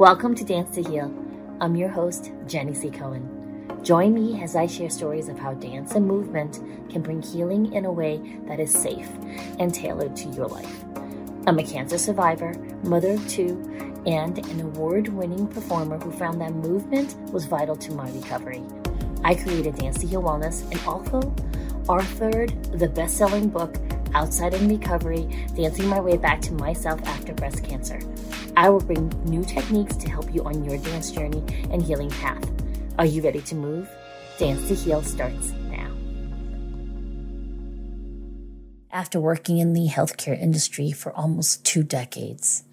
Welcome to Dance to Heal. I'm your host, Jenny C. Cohen. Join me as I share stories of how dance and movement can bring healing in a way that is safe and tailored to your life. I'm a cancer survivor, mother of two, and an award winning performer who found that movement was vital to my recovery. I created Dance to Heal Wellness and also authored the best selling book, Outside in Recovery Dancing My Way Back to Myself After Breast Cancer. I will bring new techniques to help you on your dance journey and healing path. Are you ready to move? Dance to Heal starts now. After working in the healthcare industry for almost two decades,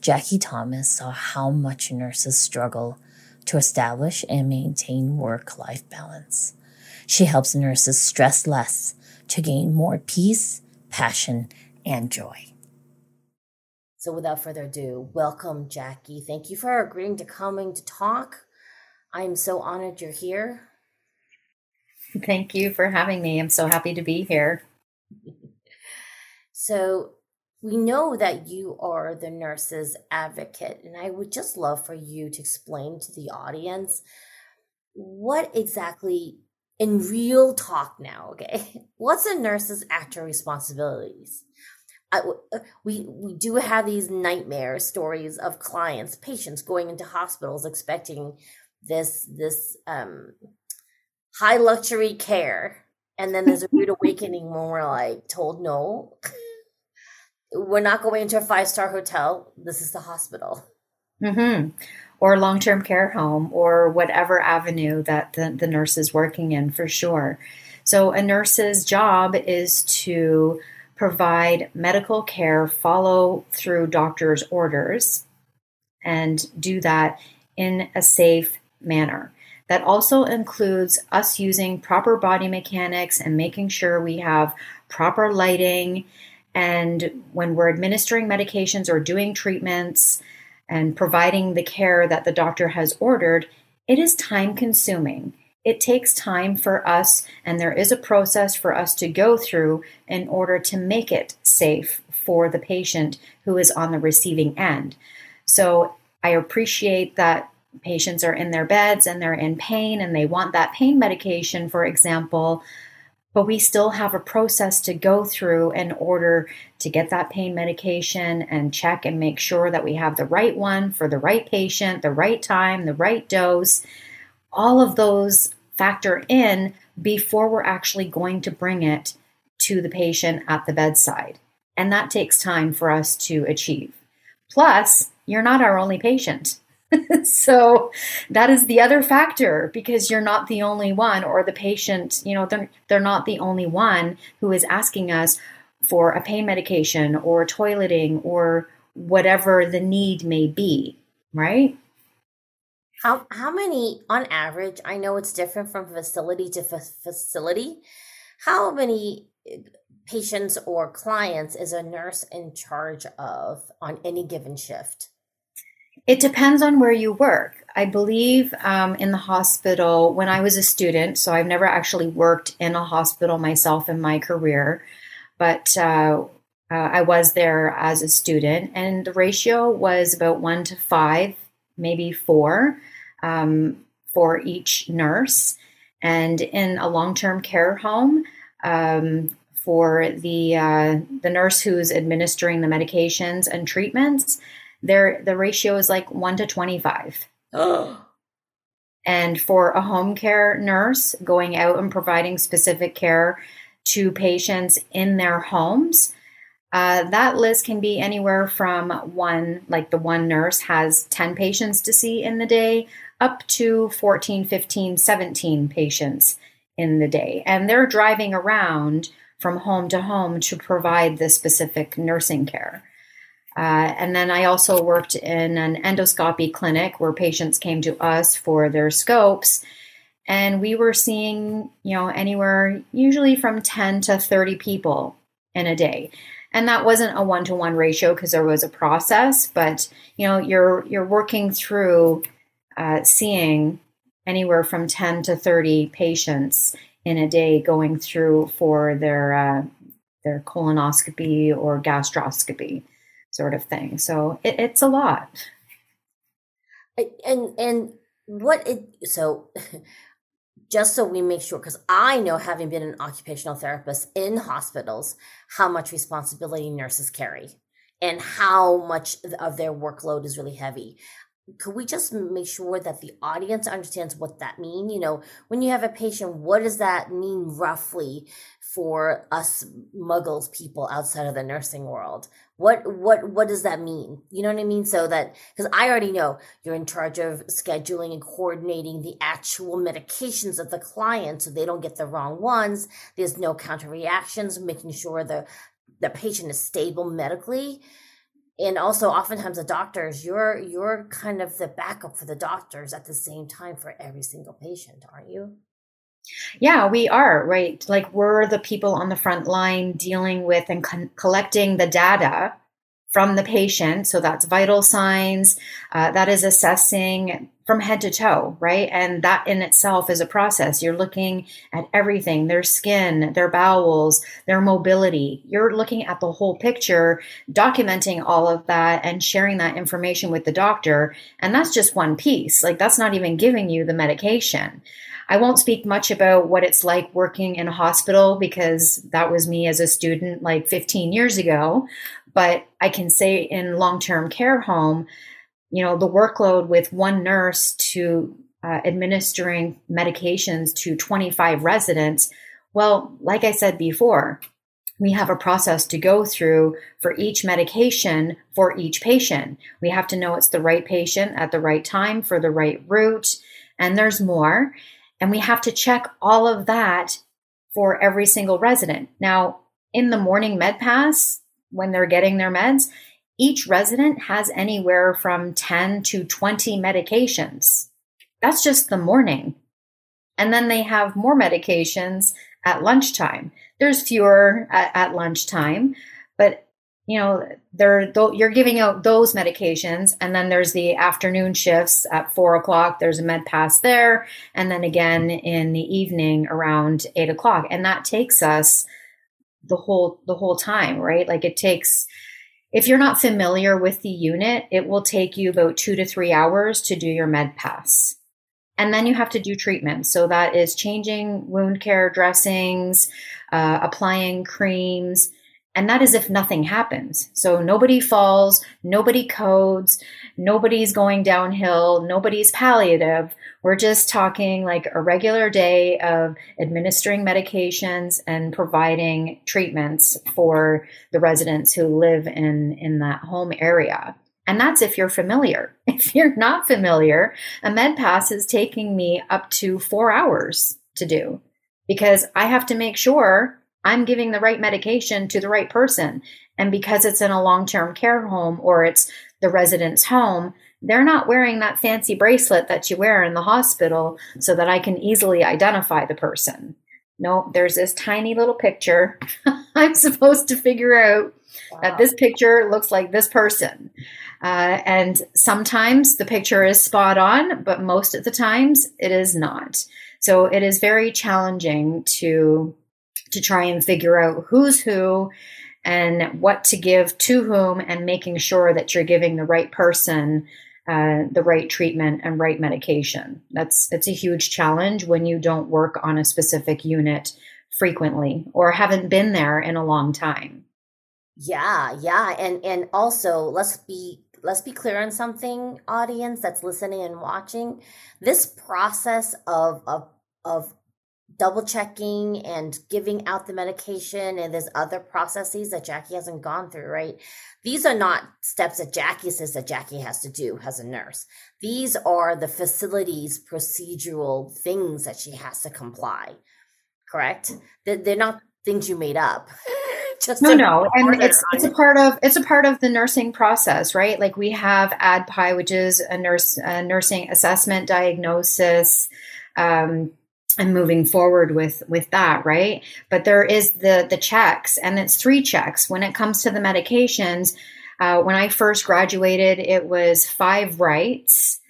Jackie Thomas saw how much nurses struggle to establish and maintain work life balance. She helps nurses stress less to gain more peace, passion, and joy. So, without further ado, welcome, Jackie. Thank you for agreeing to coming to talk. I'm so honored you're here. Thank you for having me. I'm so happy to be here. so, we know that you are the nurse's advocate, and I would just love for you to explain to the audience what exactly in real talk now, okay? What's a nurse's actual responsibilities? I, uh, we we do have these nightmare stories of clients, patients going into hospitals expecting this this um, high luxury care, and then there's a rude awakening when we're like told no, we're not going into a five star hotel. This is the hospital. Mm-hmm or long term care home or whatever avenue that the, the nurse is working in for sure. So, a nurse's job is to provide medical care, follow through doctor's orders, and do that in a safe manner. That also includes us using proper body mechanics and making sure we have proper lighting. And when we're administering medications or doing treatments, and providing the care that the doctor has ordered, it is time consuming. It takes time for us, and there is a process for us to go through in order to make it safe for the patient who is on the receiving end. So I appreciate that patients are in their beds and they're in pain and they want that pain medication, for example but we still have a process to go through in order to get that pain medication and check and make sure that we have the right one for the right patient, the right time, the right dose. All of those factor in before we're actually going to bring it to the patient at the bedside. And that takes time for us to achieve. Plus, you're not our only patient. so that is the other factor because you're not the only one or the patient you know they're, they're not the only one who is asking us for a pain medication or toileting or whatever the need may be right how how many on average i know it's different from facility to facility how many eh, patients or clients is a nurse in charge of on any given shift it depends on where you work. I believe um, in the hospital when I was a student, so I've never actually worked in a hospital myself in my career, but uh, uh, I was there as a student, and the ratio was about one to five, maybe four, um, for each nurse. And in a long term care home, um, for the uh, the nurse who's administering the medications and treatments, there the ratio is like 1 to 25 and for a home care nurse going out and providing specific care to patients in their homes uh, that list can be anywhere from one like the one nurse has 10 patients to see in the day up to 14 15 17 patients in the day and they're driving around from home to home to provide the specific nursing care uh, and then I also worked in an endoscopy clinic where patients came to us for their scopes. And we were seeing, you know, anywhere usually from 10 to 30 people in a day. And that wasn't a one to one ratio because there was a process, but you know, you're you're working through uh, seeing anywhere from 10 to 30 patients in a day going through for their uh, their colonoscopy or gastroscopy sort of thing. So it, it's a lot. And and what it so just so we make sure because I know having been an occupational therapist in hospitals how much responsibility nurses carry and how much of their workload is really heavy could we just make sure that the audience understands what that means you know when you have a patient what does that mean roughly for us muggles people outside of the nursing world? What what what does that mean? You know what i mean? So that because i already know you're in charge of scheduling and coordinating the actual medications of the client so they don't get the wrong ones. There's no counter reactions making sure the the patient is stable medically and also oftentimes the doctors you're you're kind of the backup for the doctors at the same time for every single patient aren't you? Yeah we are right? Like we're the people on the front line dealing with and con- collecting the data from the patient. So that's vital signs. Uh, that is assessing from head to toe, right? And that in itself is a process. You're looking at everything their skin, their bowels, their mobility. You're looking at the whole picture, documenting all of that and sharing that information with the doctor. And that's just one piece. Like, that's not even giving you the medication. I won't speak much about what it's like working in a hospital because that was me as a student like 15 years ago. But I can say in long term care home, you know, the workload with one nurse to uh, administering medications to 25 residents. Well, like I said before, we have a process to go through for each medication for each patient. We have to know it's the right patient at the right time for the right route, and there's more. And we have to check all of that for every single resident. Now, in the morning med pass, when they're getting their meds, each resident has anywhere from 10 to 20 medications. That's just the morning. And then they have more medications at lunchtime. There's fewer at, at lunchtime, but you know, they're, you're giving out those medications, and then there's the afternoon shifts at four o'clock. There's a med pass there, and then again in the evening around eight o'clock, and that takes us the whole the whole time, right? Like it takes. If you're not familiar with the unit, it will take you about two to three hours to do your med pass. And then you have to do treatment. So that is changing wound care dressings, uh, applying creams, and that is if nothing happens. So nobody falls, nobody codes, nobody's going downhill, nobody's palliative. We're just talking like a regular day of administering medications and providing treatments for the residents who live in, in that home area. And that's if you're familiar. If you're not familiar, a med pass is taking me up to four hours to do because I have to make sure I'm giving the right medication to the right person. And because it's in a long term care home or it's the resident's home, they're not wearing that fancy bracelet that you wear in the hospital so that I can easily identify the person. No, there's this tiny little picture. I'm supposed to figure out wow. that this picture looks like this person. Uh, and sometimes the picture is spot on, but most of the times it is not. So it is very challenging to to try and figure out who's who and what to give to whom and making sure that you're giving the right person uh, the right treatment and right medication. That's it's a huge challenge when you don't work on a specific unit frequently or haven't been there in a long time. Yeah, yeah, and and also let's be let's be clear on something, audience that's listening and watching. This process of of of double checking and giving out the medication and there's other processes that Jackie hasn't gone through, right? These are not steps that Jackie says that Jackie has to do as a nurse. These are the facilities procedural things that she has to comply. Correct? They're not things you made up. Just no, no, and it's it's a part of it's a part of the nursing process, right? Like we have ADPI, which is a nurse a nursing assessment diagnosis. Um, and moving forward with with that right but there is the the checks and it's three checks when it comes to the medications uh, when i first graduated it was five rights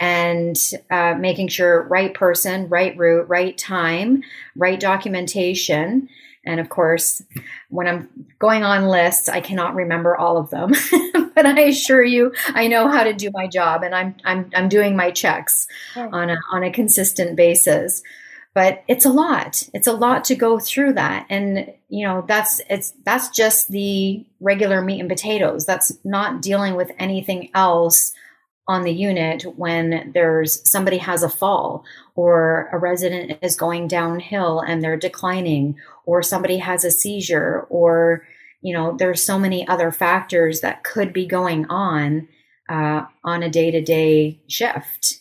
and uh, making sure right person right route right time right documentation And of course, when I'm going on lists, I cannot remember all of them. but I assure you, I know how to do my job and I'm I'm I'm doing my checks on a on a consistent basis. But it's a lot. It's a lot to go through that. And you know, that's it's that's just the regular meat and potatoes. That's not dealing with anything else on the unit when there's somebody has a fall or a resident is going downhill and they're declining or somebody has a seizure or you know there's so many other factors that could be going on uh, on a day-to-day shift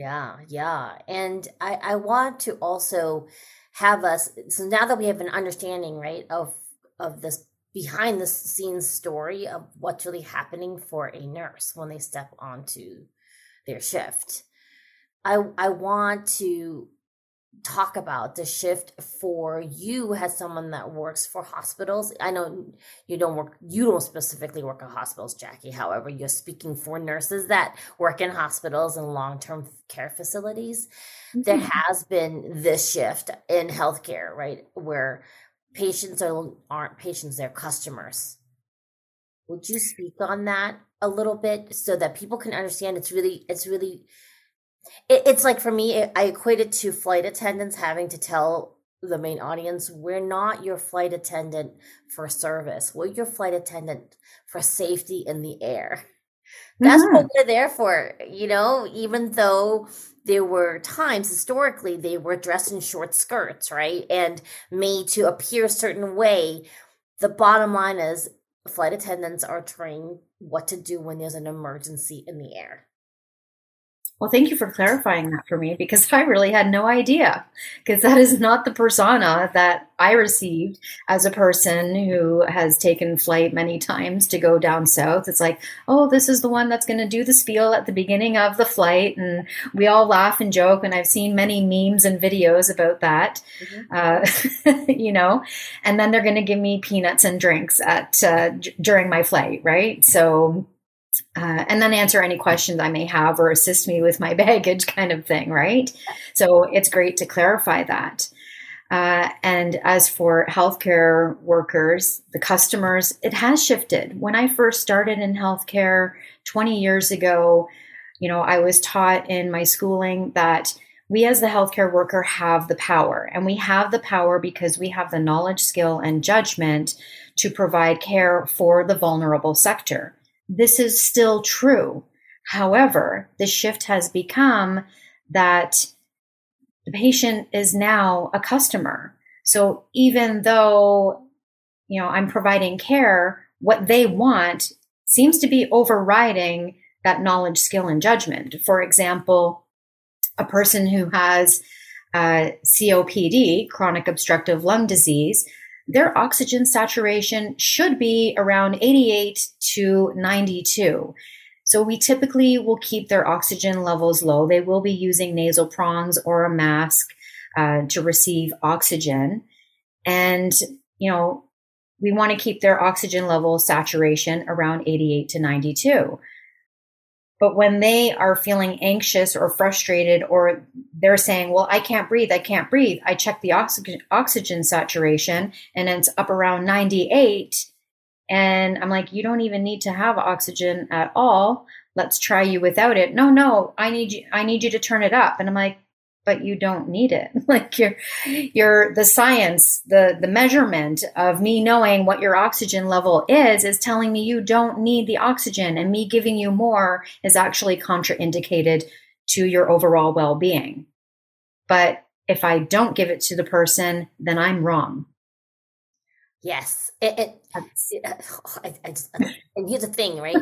yeah yeah and i i want to also have us so now that we have an understanding right of of this behind the scenes story of what's really happening for a nurse when they step onto their shift. I I want to talk about the shift for you as someone that works for hospitals. I know you don't work you don't specifically work at hospitals, Jackie. However, you're speaking for nurses that work in hospitals and long-term care facilities. Mm-hmm. There has been this shift in healthcare, right? Where patients are, aren't patients, they're customers. Would you speak on that a little bit so that people can understand it's really, it's really, it, it's like for me, it, I equate it to flight attendants having to tell the main audience, we're not your flight attendant for service. We're your flight attendant for safety in the air. That's mm-hmm. what we're there for, you know, even though there were times historically they were dressed in short skirts, right? And made to appear a certain way. The bottom line is flight attendants are trained what to do when there's an emergency in the air. Well, thank you for clarifying that for me because I really had no idea. Because that is not the persona that I received as a person who has taken flight many times to go down south. It's like, oh, this is the one that's going to do the spiel at the beginning of the flight. And we all laugh and joke. And I've seen many memes and videos about that, mm-hmm. uh, you know, and then they're going to give me peanuts and drinks at uh, d- during my flight, right? So, uh, and then answer any questions I may have or assist me with my baggage kind of thing, right? So it's great to clarify that. Uh, and as for healthcare workers, the customers, it has shifted. When I first started in healthcare 20 years ago, you know, I was taught in my schooling that we as the healthcare worker have the power, and we have the power because we have the knowledge, skill, and judgment to provide care for the vulnerable sector this is still true. However, the shift has become that the patient is now a customer. So even though, you know, I'm providing care, what they want seems to be overriding that knowledge, skill, and judgment. For example, a person who has uh, COPD, chronic obstructive lung disease, their oxygen saturation should be around 88 to 92. So we typically will keep their oxygen levels low. They will be using nasal prongs or a mask uh, to receive oxygen. And, you know, we want to keep their oxygen level saturation around 88 to 92. But when they are feeling anxious or frustrated, or they're saying, Well, I can't breathe, I can't breathe, I check the oxygen, oxygen saturation and it's up around 98. And I'm like, You don't even need to have oxygen at all. Let's try you without it. No, no, I need you, I need you to turn it up. And I'm like, but you don't need it. like your your the science, the the measurement of me knowing what your oxygen level is is telling me you don't need the oxygen and me giving you more is actually contraindicated to your overall well-being. But if I don't give it to the person, then I'm wrong. Yes. It, it, it I, I just, and here's the thing, right?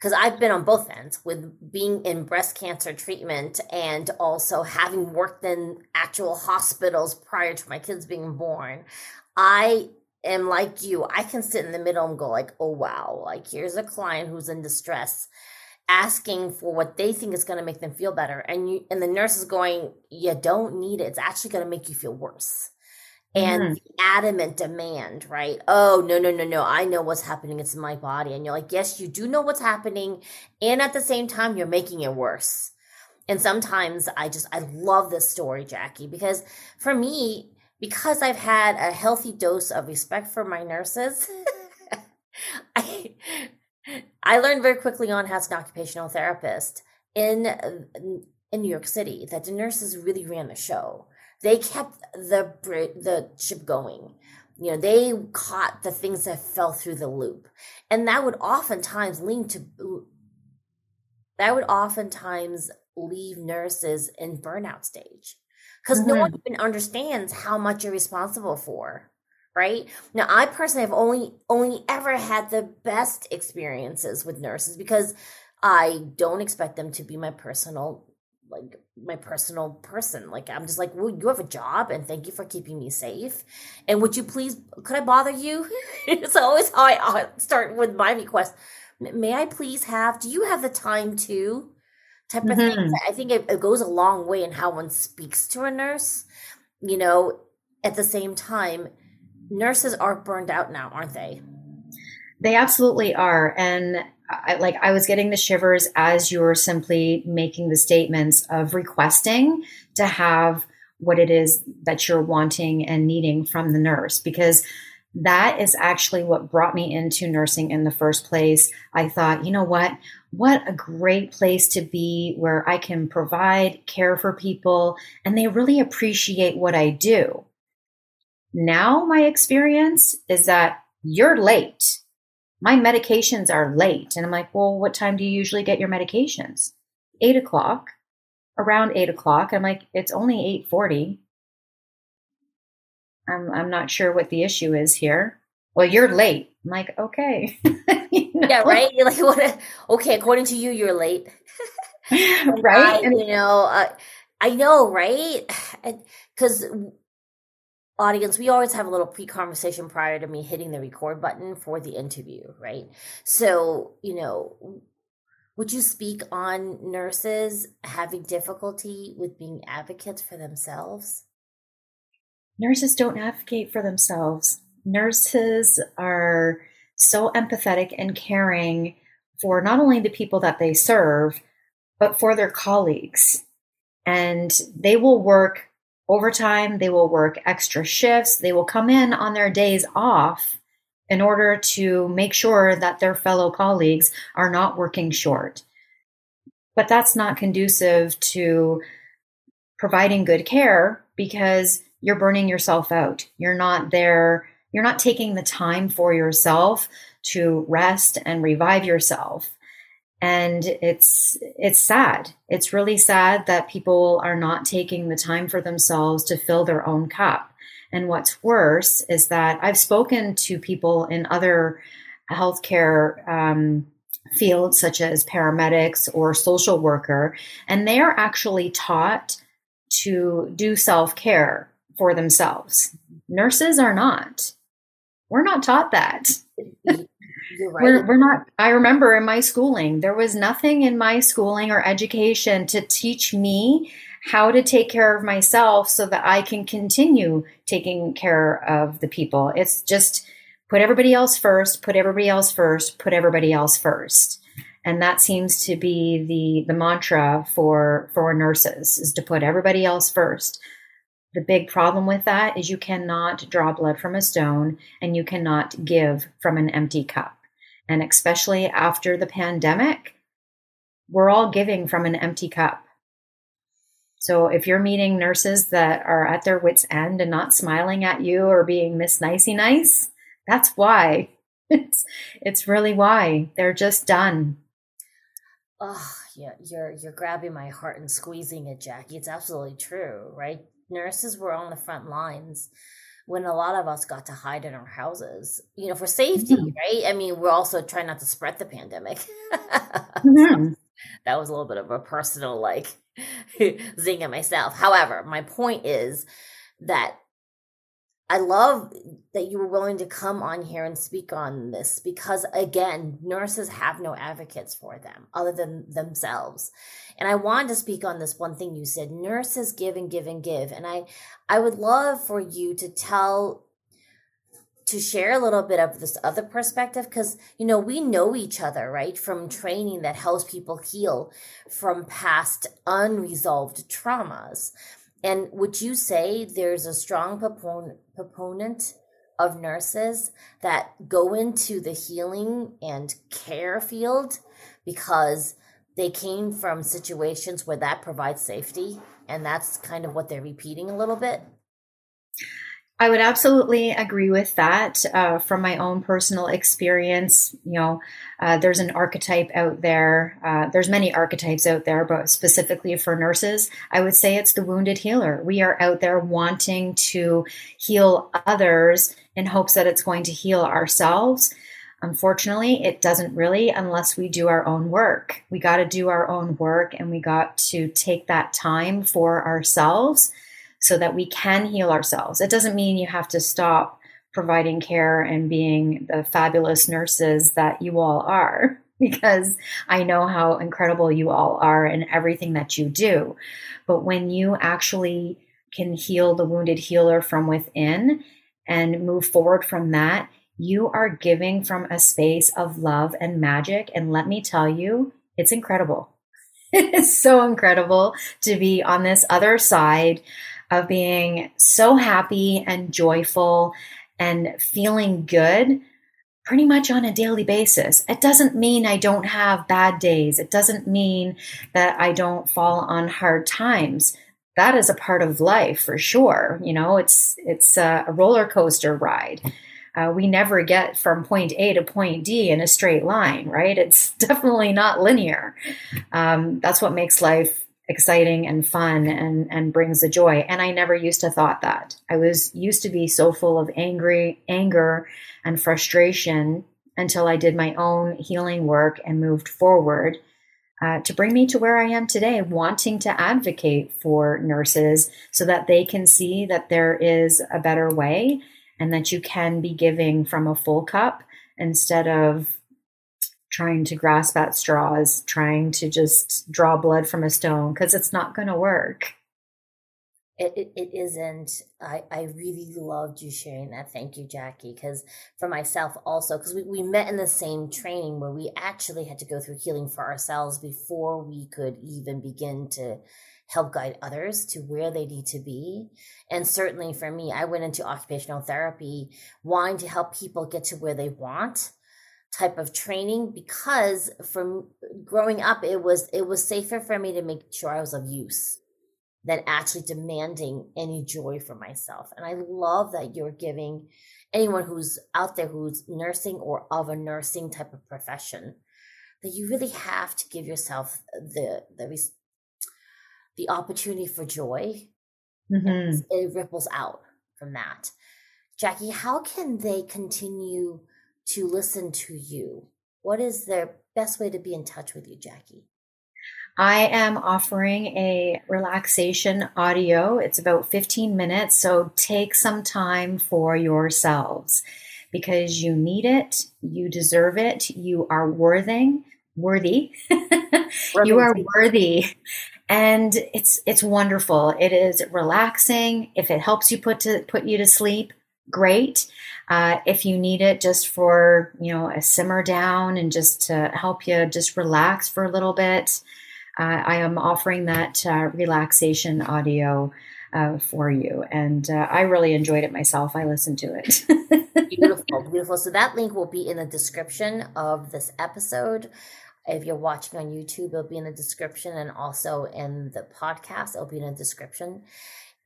Because I've been on both ends with being in breast cancer treatment and also having worked in actual hospitals prior to my kids being born. I am like you. I can sit in the middle and go like, "Oh wow, like here's a client who's in distress." asking for what they think is going to make them feel better and you and the nurse is going you don't need it it's actually going to make you feel worse and mm. the adamant demand, right? Oh, no, no, no, no. I know what's happening. It's in my body. And you're like, yes, you do know what's happening. And at the same time, you're making it worse. And sometimes I just, I love this story, Jackie, because for me, because I've had a healthy dose of respect for my nurses, I I learned very quickly on as an occupational therapist in in New York City that the nurses really ran the show. They kept the the ship going. You know, they caught the things that fell through the loop, and that would oftentimes lead to that would oftentimes leave nurses in burnout stage because mm-hmm. no one even understands how much you're responsible for right now i personally have only only ever had the best experiences with nurses because i don't expect them to be my personal like my personal person like i'm just like well you have a job and thank you for keeping me safe and would you please could i bother you it's always how i start with my request may i please have do you have the time to type of mm-hmm. things. I think it, it goes a long way in how one speaks to a nurse. You know, at the same time, nurses are burned out now, aren't they? They absolutely are. And I, like I was getting the shivers as you were simply making the statements of requesting to have what it is that you're wanting and needing from the nurse because that is actually what brought me into nursing in the first place. I thought, you know what? what a great place to be where I can provide care for people and they really appreciate what I do. Now, my experience is that you're late. My medications are late. And I'm like, well, what time do you usually get your medications? Eight o'clock, around eight o'clock. I'm like, it's only 840. I'm, I'm not sure what the issue is here. Well, you're late. I'm like, okay. you know? Yeah, right. You're like, what? Okay, according to you, you're late. right. I, you know, uh, I know, right? Because audience, we always have a little pre-conversation prior to me hitting the record button for the interview, right? So, you know, would you speak on nurses having difficulty with being advocates for themselves? Nurses don't advocate for themselves nurses are so empathetic and caring for not only the people that they serve, but for their colleagues. And they will work overtime, they will work extra shifts, they will come in on their days off in order to make sure that their fellow colleagues are not working short. But that's not conducive to providing good care because you're burning yourself out. You're not there you're not taking the time for yourself to rest and revive yourself. And it's it's sad. It's really sad that people are not taking the time for themselves to fill their own cup. And what's worse is that I've spoken to people in other healthcare um, fields, such as paramedics or social worker, and they are actually taught to do self care for themselves. Nurses are not we're not taught that. Right. We're, we're not. I remember in my schooling, there was nothing in my schooling or education to teach me how to take care of myself so that I can continue taking care of the people. It's just put everybody else first, put everybody else first, put everybody else first. And that seems to be the the mantra for for nurses is to put everybody else first. The big problem with that is you cannot draw blood from a stone and you cannot give from an empty cup. And especially after the pandemic, we're all giving from an empty cup. So if you're meeting nurses that are at their wits' end and not smiling at you or being Miss Nicey Nice, that's why. It's it's really why. They're just done. Oh, yeah, you're you're grabbing my heart and squeezing it, Jackie. It's absolutely true, right? nurses were on the front lines when a lot of us got to hide in our houses, you know, for safety, mm-hmm. right? I mean, we're also trying not to spread the pandemic. mm-hmm. that was a little bit of a personal, like, zing at myself. However, my point is that I love that you were willing to come on here and speak on this because, again, nurses have no advocates for them other than themselves. And I wanted to speak on this one thing you said nurses give and give and give. And I, I would love for you to tell, to share a little bit of this other perspective because, you know, we know each other, right? From training that helps people heal from past unresolved traumas And would you say there's a strong proponent, proponent of nurses that go into the healing and care field because they came from situations where that provides safety and that's kind of what they're repeating a little bit? I would absolutely agree with that. Uh, from my own personal experience, you know, uh, there's an archetype out there. Uh, there's many archetypes out there, but specifically for nurses, I would say it's the wounded healer. We are out there wanting to heal others in hopes that it's going to heal ourselves. Unfortunately, it doesn't really unless we do our own work. We got to do our own work and we got to take that time for ourselves so that we can heal ourselves. It doesn't mean you have to stop providing care and being the fabulous nurses that you all are, because I know how incredible you all are in everything that you do. But when you actually can heal the wounded healer from within and move forward from that, you are giving from a space of love and magic. And let me tell you, it's incredible. It's so incredible to be on this other side of being so happy and joyful and feeling good pretty much on a daily basis. It doesn't mean I don't have bad days. It doesn't mean that I don't fall on hard times. That is a part of life for sure. You know, it's it's a roller coaster ride. Uh, we never get from point A to point D in a straight line, right? It's definitely not linear. Um, that's what makes life exciting and fun and and brings the joy. And i never used to thought that. I was used to be so full of angry anger and frustration until i did my own healing work and moved forward uh, to bring me to where i am today wanting to advocate for nurses so that they can see that there is a better way and that you can be giving from a full cup instead of trying to grasp at straws, trying to just draw blood from a stone because it's not going to work. It, it, it isn't. I, I really loved you sharing that. Thank you, Jackie. Because for myself also, because we, we met in the same training where we actually had to go through healing for ourselves before we could even begin to help guide others to where they need to be. And certainly for me, I went into occupational therapy wanting to help people get to where they want type of training because from growing up it was it was safer for me to make sure I was of use than actually demanding any joy for myself. And I love that you're giving anyone who's out there who's nursing or of a nursing type of profession that you really have to give yourself the the the opportunity for joy. Mm-hmm. It ripples out from that. Jackie, how can they continue to listen to you? What is the best way to be in touch with you, Jackie? I am offering a relaxation audio. It's about 15 minutes, so take some time for yourselves because you need it, you deserve it, you are worthy, worthy. you are worthy. And it's it's wonderful. It is relaxing. If it helps you put to put you to sleep, great. Uh, if you need it just for, you know, a simmer down and just to help you just relax for a little bit, uh, I am offering that uh, relaxation audio uh, for you. And uh, I really enjoyed it myself. I listened to it. beautiful, beautiful. So that link will be in the description of this episode. If you're watching on YouTube, it'll be in the description and also in the podcast, it'll be in the description.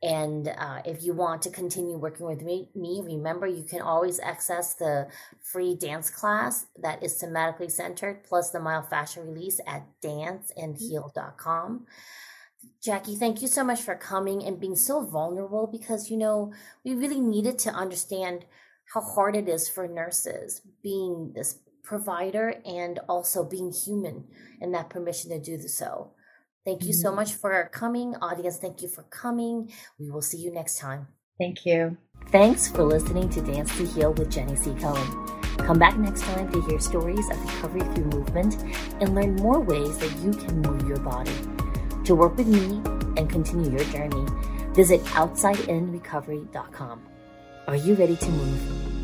And uh, if you want to continue working with me, me, remember you can always access the free dance class that is somatically centered plus the myofascial release at danceandheal.com. Jackie, thank you so much for coming and being so vulnerable because, you know, we really needed to understand how hard it is for nurses being this provider and also being human and that permission to do so. Thank you so much mm. for coming. Audience, thank you for coming. We will see you next time. Thank you. Thanks for listening to Dance to Heal with Jenny C. Cohen. Come back next time to hear stories of recovery through movement and learn more ways that you can move your body. To work with me and continue your journey, visit OutsideInRecovery.com. Are you ready to move?